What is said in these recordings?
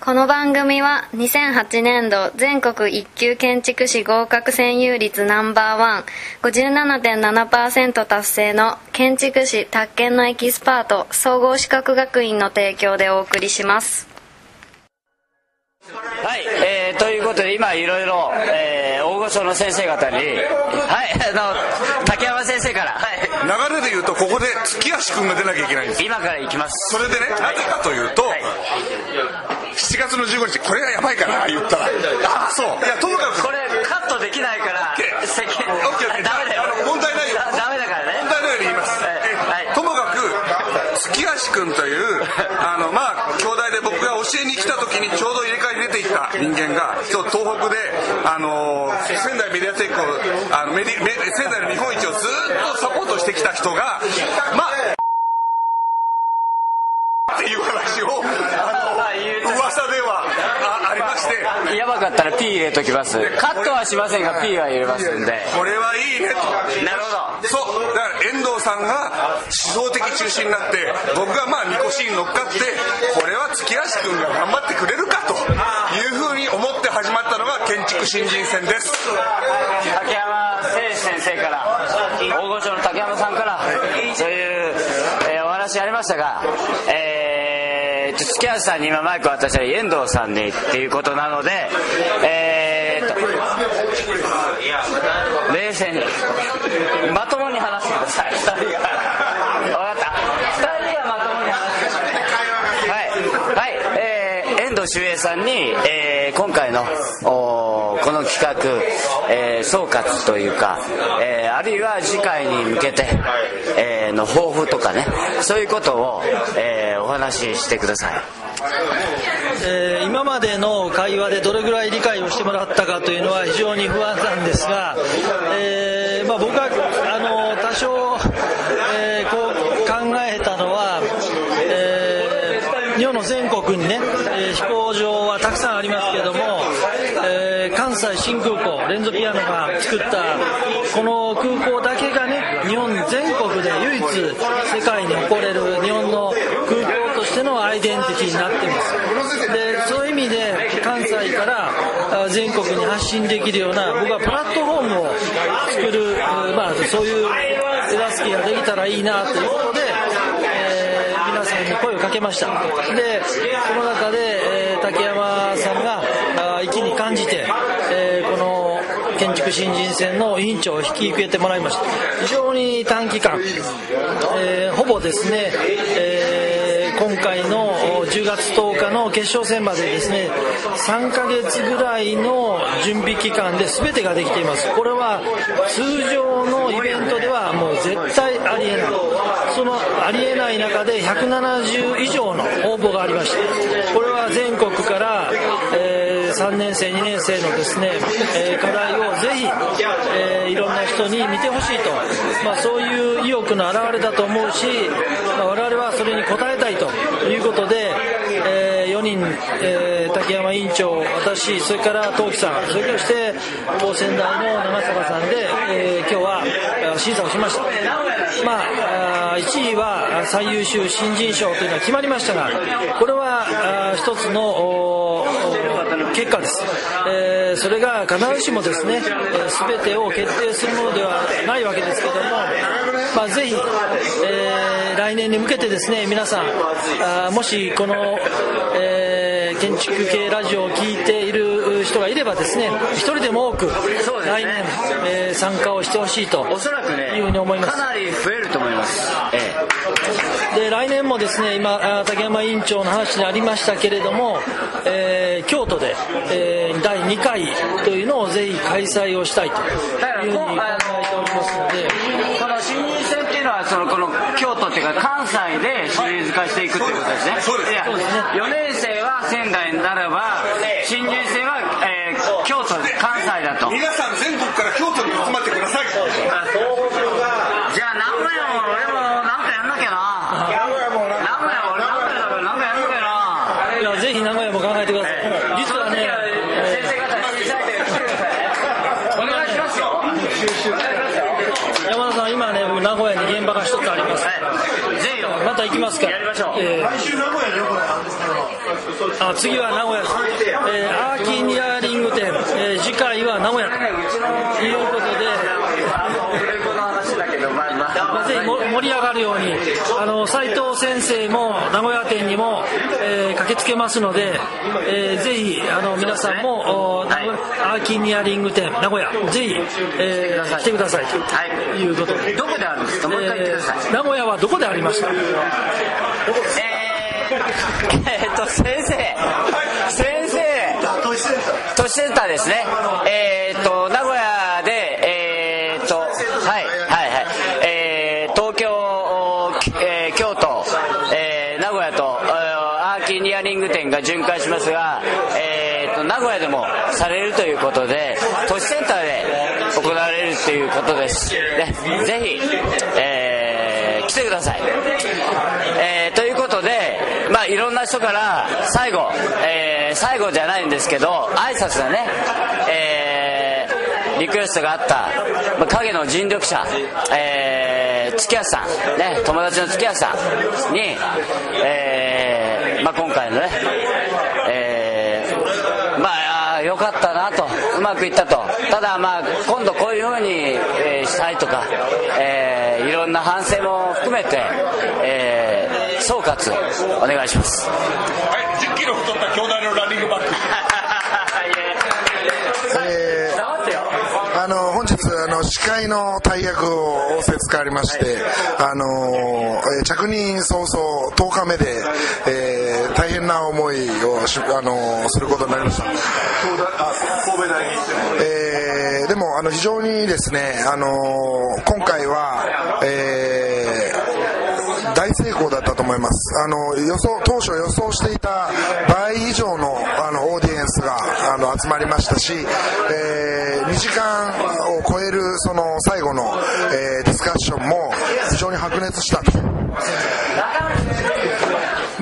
この番組は2008年度全国一級建築士合格占有率ナンバーワン57.7%達成の建築士宅建のエキスパート総合資格学院の提供でお送りします。はい、えー、ということで今いろいろ、えー、大御所の先生方にはいあの竹山先生から、はい、流れで言うとここで月足君が出なきゃいけないんです今から行きます。それでねなぜかというと、はい7月の15日これがやばいから言ったら。ああそう。いやともかく。これカットできないから世間オッケーオッケーダメだよ。問題ないよ。だダメだからね。問題ないように言います、はい。ともかく月足君という あのまあ兄弟で僕が教えに来た時にちょうど入れ替えに出ていった人間が今日東北であの仙台メディアテックをあのメディメ仙台の日本一をずっとサポートしてきた人がまあっていう話をあはい言うとの噂ではあありましてやばかったら P 入れときます。カットはしませんが P は入れますんで。これはいいねと。なるほどそう。だから遠藤さんが思想的中心になって僕がまあみこしに乗っかってこれは月足君が頑張ってくれるかというふうに思って始まったのが建築新人戦です。竹山誠先生から大御所の竹山さんからそういう、えーお話ありましたがえー、と月橋さんに今マイク渡したら遠藤さんにっていうことなのでえー、と冷静にまともに話してください。2人が。分かった。2人がまともに話してください。はい、はい。えー遠藤周平さんに、えー今回のおこの企画、えー総括というか、えーあるいは次回に向けて、えーの抱負とかねそういうことを、えーお話ししてください。えー今までの会話でどれぐらい理解をしてもらったかというのは非常に不安なんですが、えーまあ、僕はあの多少、えーこう考えたのは、えー日本の全国にね、えー飛行場はたくさんありますけども、新空港レンゾピアノが作ったこの空港だけがね日本全国で唯一世界に誇れる日本の空港としてのアイデンティティになってます。でそういう意味で関西から全国に発信できるような僕はプラットフォームを作る、まあ、そういう手助けができたらいいなということで、えー皆さんに声をかけました。でその中で、えー竹山さんがあ意気に感じて、えーこの新人戦の委員長を引き受けてもらいました。非常に短期間、えーほぼですね、えー今回の10月10日の決勝戦までですね3ヶ月ぐらいの準備期間で全てができています。これは通常のイベントではもう絶対ありえない。そのありえない中で170以上の応募がありましたこれは全国、3年生2年生のですね、えー課題をぜひ、えーいろんな人に見てほしいと、まあ、そういう意欲の表れだと思うし、まあ、我々はそれに応えたいということで、え4人、えー竹山委員長私それから陶器さんそれからして高専大の長坂さんで、えー今日は審査をしました。まあ1位は最優秀新人賞というのは決まりましたがこれはあ一つの結果です、えーそれが必ずしもですね、えー全てを決定するものではないわけですけども、まあ、ぜひ、えー来年に向けてですね皆さんあもしこの、え建築系ラジオを聴いている人がいればですね一人でも多く来年、えー参加をしてほしいとおそらくねいうふうに思います。かなり増えると思います。えで来年もですね今あ竹山委員長の話にありましたけれども、えー京都で、えー第2回というのをぜひ開催をしたいというふうに考えておりますので。えこの新人戦っていうのはそのこの京都っていうか関西でシリーズ化していくっていうことですね。そうです。いやそうですね。4年生は仙台ならば関西だと。皆さん全国から京都に集まってください。じゃあ名古屋も俺もなんかやんなきゃな。名古屋も名古屋俺名古屋だからなんかやんなきゃない。やぜひ名古屋も考えてください。実はね、先生方に伝えてくださいお願いしますよ。山田さん今ね僕名古屋に現場が一つありますはい。ぜひよ。またた行きますか。やりましょう。えーあ次は名古屋です、えーアーキニアリング店、えー次回は名古屋。ということで、まあぜひ盛り上がるようにあの斉藤先生も名古屋店にも、えー駆けつけますので、えーぜひあの皆さんも、お名古屋アーキニアリング店名古屋ぜひ、えー来てくださいということで、どこであるんですかもう一回言ってくださいえー名古屋はどこでありましたえー、えーっと先生センターですね。えーっと名古屋でえーっとはいはいはい。えー東京、えー京都、えー名古屋と、えーアーキニアリング店が巡回しますが、えーっと名古屋でもされるということで都市センターで行われるということです、ね、ぜひ、えー来てください、えーということで、まあ、いろんな人から最後、えー最後じゃないんですけど挨拶だね、えーリクエストがあった、まあ、影の尽力者、えー、月安さん、ね、友達の月安さんに、えーまあ、今回のね、えーまああーよかったなとうまくいったと。ただまあ今度こういうふうに、えーしたいとか、えーいろんな反省も含めて、えー総括お願いします。はい1 0キロ太った兄弟のランニングバッグ。えーあの本日あの司会の大役を仰せつかりまして、あのえー着任早々10日目で、えー大変な思いをし、あのすることになりました。神戸大にえーでもあの非常にですね、あの今回は、えー成功だったと思いますあの予想当初予想していた倍以上のあのオーディエンスがあの集まりましたし、え2時間を超えるその最後の、えーディスカッションも非常に白熱したと。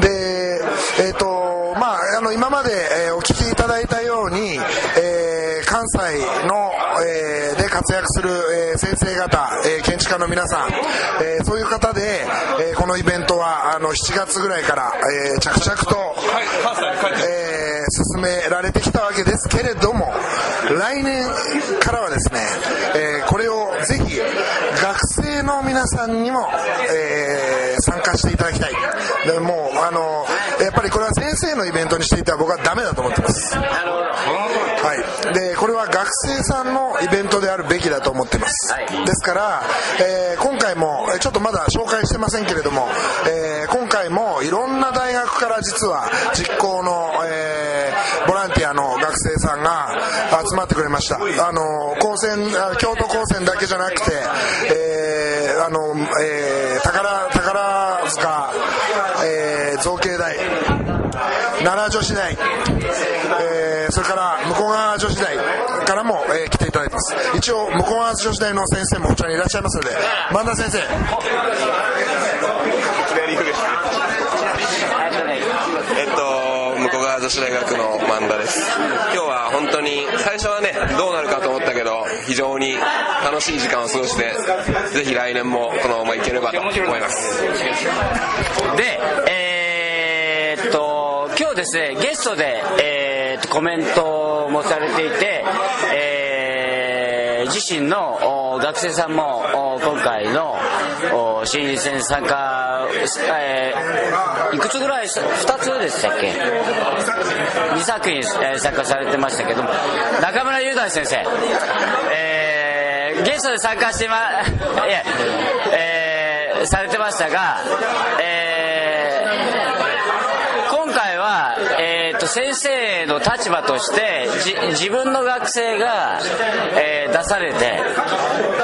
で、えっ、と、まあ、あの、今まで、えーお聞きいただいたように、えー関西の、えーで活躍する、えー先生方、えー建築家の皆さん、えーそういう方で、のイベントは、あの、7月ぐらいから、えー着々と、えー進められてきたわけですけれども来年からはですね、えーこれをぜひ学生の皆さんにも、えー参加していただきたい。でもうあのやっぱりこれは先生のイベントにしていては僕はダメだと思ってます。はい、でこれ生さんのイベントであるべきだと思ってます、はい。ですから、えー今回もえーちょっとまだ紹介してませんけれども、えー今回もいろんな大学から実は実行の、えーボランティアの学生さんが集まってくれました。あの高専あ京都高専だけじゃなくて、えーあのえー宝宝塚、えー造形大奈良女子大、えーそれから向こう側女子大からも、えー来ていただいてます。一応向こう側女子大の先生もこちらにいらっしゃいますので萬田先生。えっと、向こう側女子大学の萬田です。今日は本当に、最初はね、どうなるかと思ったけど、非常に楽しい時間を過ごして、ぜひ来年もこのままいければと思います。で、えーっと、今日ですね、ゲストで、えー、コメントもされていて、えー自身の学生さんも今回の新人戦参加、えーいくつぐらい、2つでしたっけ ?2 作品、参加されてましたけども、中村雄大先生、えーゲストで参加してま、いや、えーされてましたが、えー今回は、えー、と先生の立場として自分の学生が、えー出されて、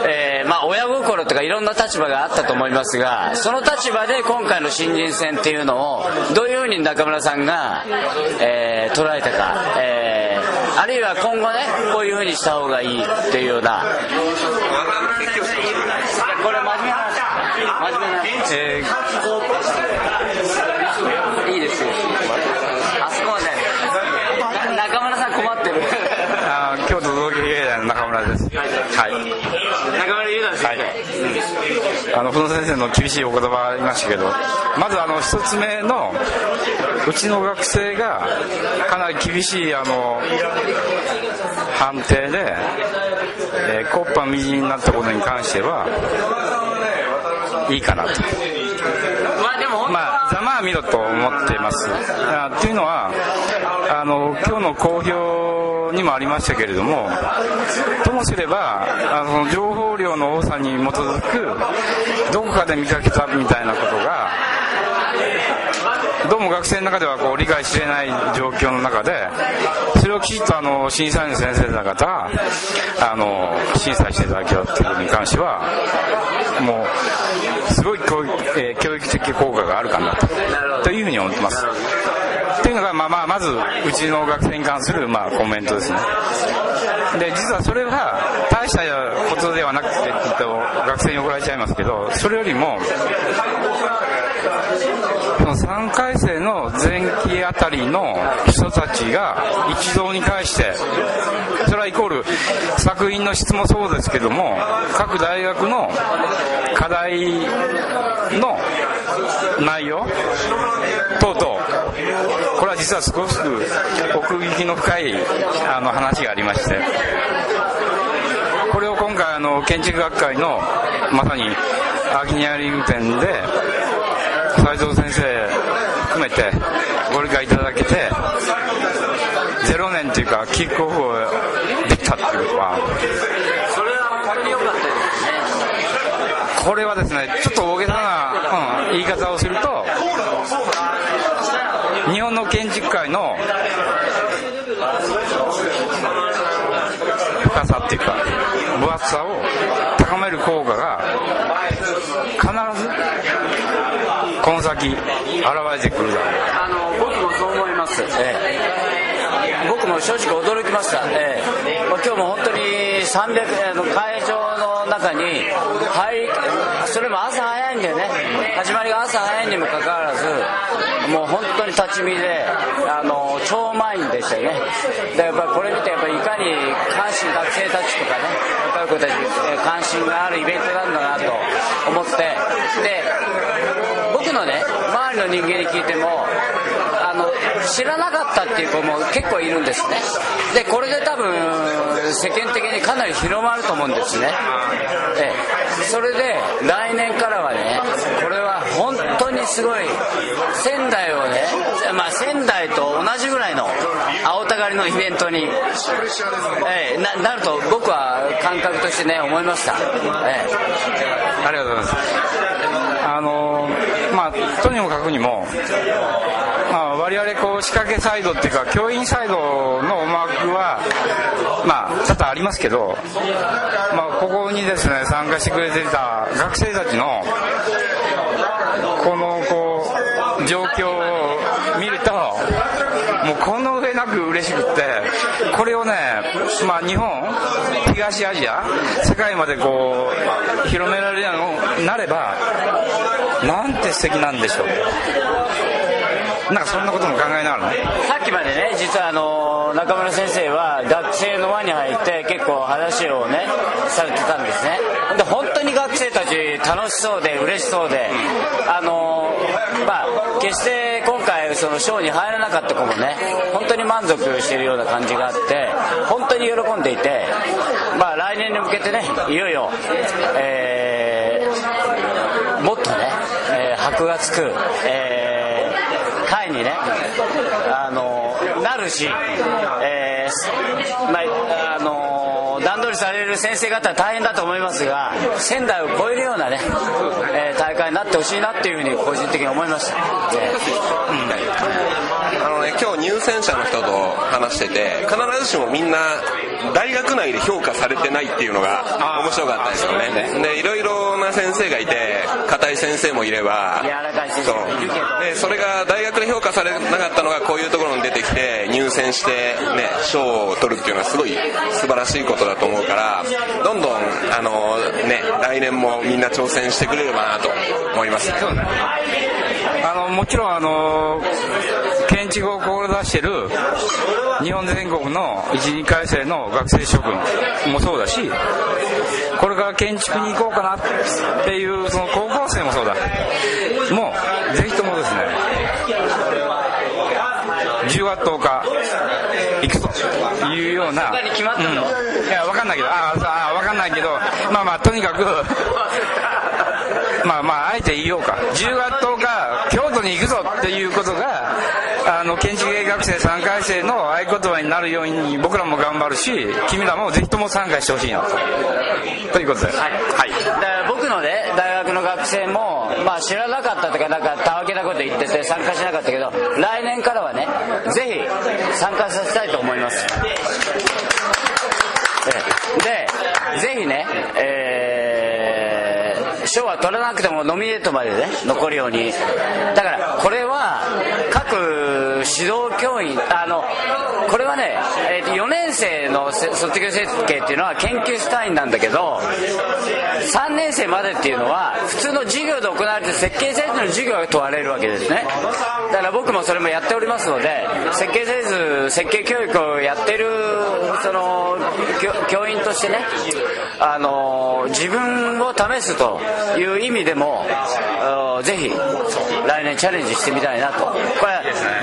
えーまあ、親心とかいろんな立場があったと思いますがその立場で今回の新人戦っていうのをどういうふうに中村さんが、えー捉えたか、えあるいは今後ねこういうふうにした方がいいっていうようなこれ真面目な話えいいですよ。あそこまで中村さん困ってる。ー、あー京都造形芸大の中村です。はい。中村優太先生、あの不動先生の厳しいお言葉ありましたけどまずあの一つ目のうちの学生がかなり厳しいあの判定で、えー、コッパみじんになったことに関してはいいかなと。まあでも本当まあざまあ見ろと思っています。あっていうのはあの今日の公表にもありましたけれどもともすればあの情報量の多さに基づくどこかで見かけたみたいなことがどうも学生の中ではこう理解しれない状況の中でそれをきちっとあの審査員の先生方があの審査していただけたということに関してはもうすごい教育,、えー教育的効果があるかなとというふうに思ってます。っていうのが、まあまあ、まずうちの学生に関する、まあ、コメントですね。で実はそれは大したことではなくて、えっと、学生に怒られちゃいますけどそれよりもその3回生の前期りの人たちが一堂に会してそれはイコール作品の質もそうですけども各大学の課題の内容等々これは実は少し奥行きの深いあの話がありましてこれを今回あの建築学会のまさにアギニアリング展で斉藤先生含めてご理解いただけて0年というかキックオフをできたっていうことは。それは本当に良かったですね。これはですねちょっと大げさな、うん、言い方をすると日本の建築界の深さっていうか分厚さを高める効果が必ずこの先現れてくるだろう。あの僕もそう思います、ええ、僕も正直驚きました、ええ、まあ今日も本当に300あの会場の中に入りそれも朝早いんだよね。始まりが朝早いにもかかわらずもう本当に立ち見であの超満員でしたよね。でやっぱりこれ見てやっぱりいかに関心学生たちとかね若い子たちえー関心があるイベントなんだなと思って。で僕のね周りの人間に聞いてもあの知らなかったっていう子も結構いるんですね。でこれで多分世間的にかなり広まると思うんですね。えそれで来年からはねこれは本当にすごい仙台をねまあ仙台と同じぐらいの青たがりのイベントに、ええななると僕は感覚としてね思いました、ええ。ありがとうございます。あのまあ、とにもかくにも、まあ、我々こう仕掛けサイドっていうか教員サイドの思惑は、まあ、多々ありますけど、まあ、ここにですね参加してくれていた学生たちのこのこう状況を見るともうこの上なく嬉しくってこれをね、まあ、日本東アジア世界までこう広められるようになればなんて素敵なんでしょう。なんかそんなことも考えながらね。さっきまでね実はあの中村先生は学生の輪に入って結構話をねされてたんですね。で本当に学生たち楽しそうで嬉しそうであのまあ決して今回そのショーに入らなかった子もね本当に満足してるような感じがあって本当に喜んでいてまあ来年に向けてねいよいよえーもっとね、えーがつく、えー会にね、あのなるし、えーまああの段取りされる先生方は大変だと思いますが仙台を超えるようなね、えー大会になってほしいなっていうふうに個人的に思いました、えあのね、今日入選者の人と話してて必ずしもみんな大学内で評価されてないっていうのが面白かったですよね。でいろいろな先生がいて硬い先生もいればそう。でそれが大学で評価されなかったのがこういうところに出てきて入選してね賞を取るっていうのはすごい素晴らしいことだと思うからどんどんあのね来年もみんな挑戦してくれればなと思います。ね。あのもちろんあの建築を志してる日本全国の一二回生の学生諸君もそうだしこれから建築に行こうかなっていうその高校生もそうだ。もうぜひともですね10月10日行くというような、うん、いや分かんないけど。ああ分かんないけどまあまあとにかくまあまああえて言おうか。10月10日京都に行くぞっていうことがあの建築系学生3回生の合言葉になるように僕らも頑張るし君らもぜひとも参加してほしいなと。ということで。すはい、はい、だ僕のね大学の学生も、まあ、知らなかったとかなんかたわけなこと言ってて参加しなかったけど来年からはねぜひ参加させたいと思います。でぜひねえー、賞は取らなくてもノミネートまでね残るように。だからこれは指導教員あのこれはね、えー、4年生の卒業設計っていうのは研究スタインなんだけど3年生までっていうのは普通の授業で行われて設計設計の授業が問われるわけですね。だから僕もそれもやっておりますので設計せず設計教育をやってるその教員としてねあの自分を試すという意味でもぜひ来年チャレンジしてみたいなと。これ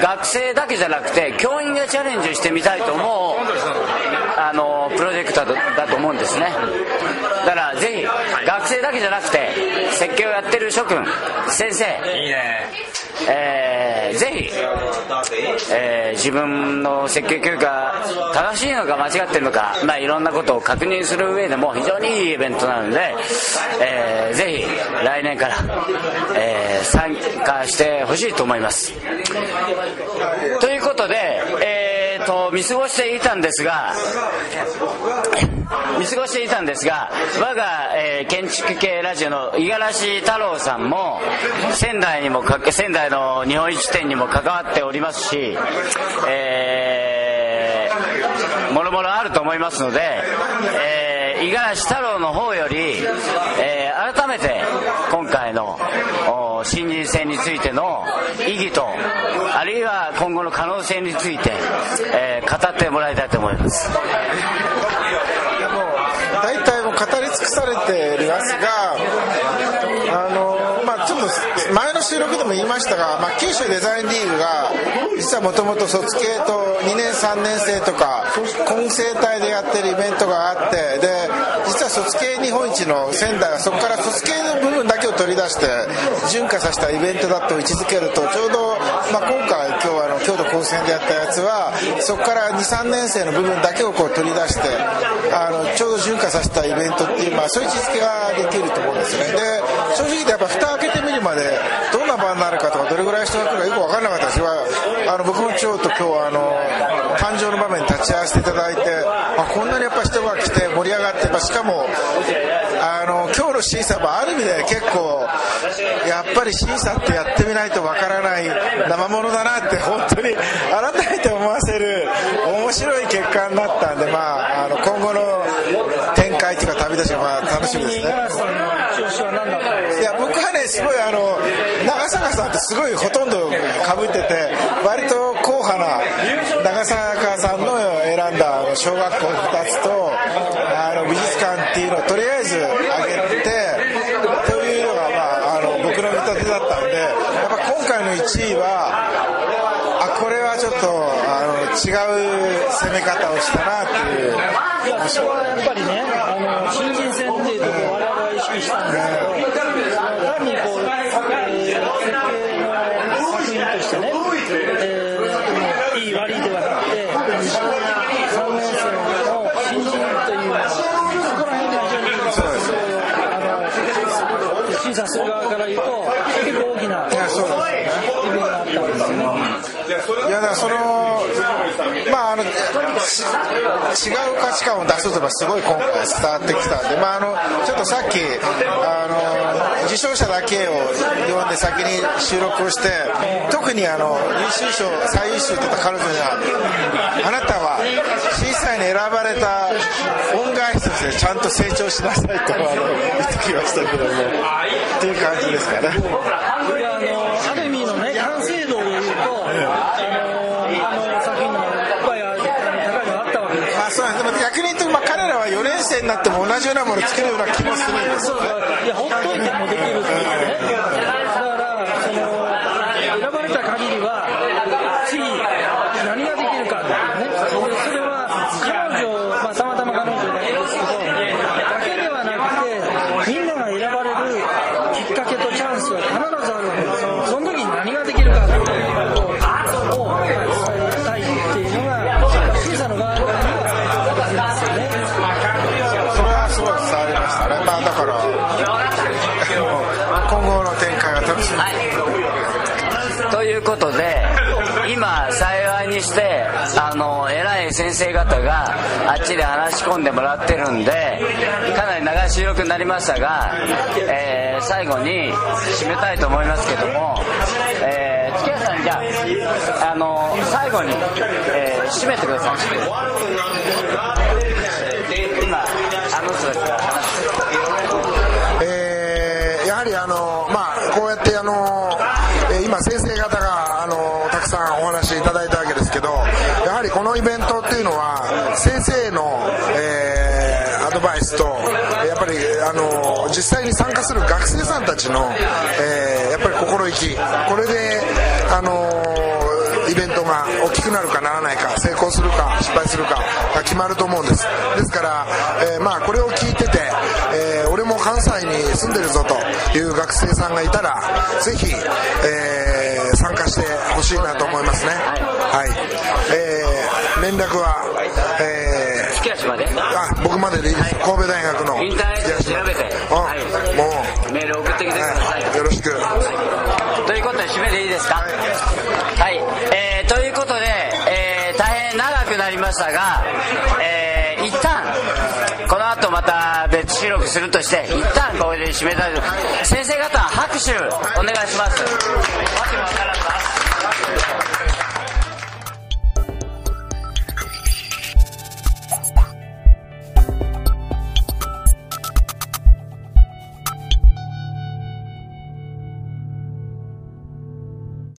学生だけじゃなくて教員がチャレンジしてみたいと思うあのプロジェクトだと思うんですね。だからぜひ学生だけじゃなくて設計をやってる諸君先生いいね。えー、ぜひ、えー、自分の設計教育が正しいのか間違ってるのか、まあ、いろんなことを確認する上でも非常にいいイベントなので、えー、ぜひ来年から、えー、参加してほしいと思います。ということで、えーと、見過ごしていたんですが見過ごしていたんですが我が、えー、建築系ラジオの五十嵐太郎さんも仙台にもか仙台の日本一展にも関わっておりますし、えー、もろもろあると思いますので、え、五十嵐太郎の方より、えー、改めて今回の新人戦についての意義とあるいは今後の可能性について、えー、語ってもらいたいと思います大体もう語り尽くされていますがあのまあちょっと前の収録でも言いましたが、まあ、九州デザインリーグが実はもともと卒系と2年3年生とか混成体でやってるイベントがあってで実は卒系日本一の仙台はそこから卒系の部分だけを取り出して純化させたイベントだと位置づけるとちょうど、まあ、今回今日あの京都高専でやったやつはそこから23年生の部分だけをこう取り出してあのちょうど純化させたイベントっていう、まあ、そういう位置づけができると思うんですよね。で正直言ってやっぱ蓋開けてみるまでどんな場になるかとかどれぐらい人が来るかよく分からなかったですあの僕もちょっと今日はあの誕生の場面に立ち会わせていただいてあこんなにやっぱ人が来て盛り上がって、まあ、しかもあの今日の審査もある意味で結構やっぱり審査ってやってみないとわからない生ものだなって本当に改めて思わせる面白い結果になったんで、まあ、あの今後の展開っていうか旅立ちがまあ楽しみですね。いや僕はねすごいあの長坂さんってすごいほとんどかぶってて割と硬派な長坂さんの選んだ小学校2つとあの美術館っていうのをとりあえず挙げてというのが、まあ、あの僕の見立てだったんでやっぱはあこれはちょっとあの違う攻め方をしたなっていうそこは。やっぱりねあの新人戦っていうところ我々は意識したんですけど単にこう、えー、設計の作品としてね、えー、いい悪いではなくて3年生の新人というのはそこら辺が非常にあの審査する側から言うと結構大きな意味があったんですよね。いやだからそのまああの違う価値観を出すというのはすごい今回伝わってきたんで、まあ、あのちょっとさっきあの受賞者だけを読んで先に収録をして特にあの優秀賞最優秀って言った彼女にはあなたは審査員に選ばれた恩返しとしてちゃんと成長しなさいとあの言ってきましたけどもっていう感じですかね。あのある意味のね完成度でいうとあの彼らは4年生になっても同じようなものを作るような気もするんです。よねいやほっといてもできるっていうね。い先生方があっちで話し込んでもらってるんでかなり長い収録になりましたが、えー最後に締めたいと思いますけども、えー、月谷さんじゃああの最後に、えー締めてください。実際に参加する学生さんたちの、えーやっぱり心意気。これであのイベントが大きくなるかならないか成功するか失敗するかが決まると思うんです。ですから、えーまあこれを聞いてて、えー俺も関西に住んでるぞという学生さんがいたらぜひ、えー参加してほしいなと思いますね。はい、えー連絡は、えあ僕まででいいです。神戸大学の調べて。あ、はい。もう、メール送ってきてください。はい、よろしく。ということで締めでいいですか？はい、えーということで、えー大変長くなりましたが、えー一旦この後また別収録するとして一旦これで締めたいと。先生方拍手お願いします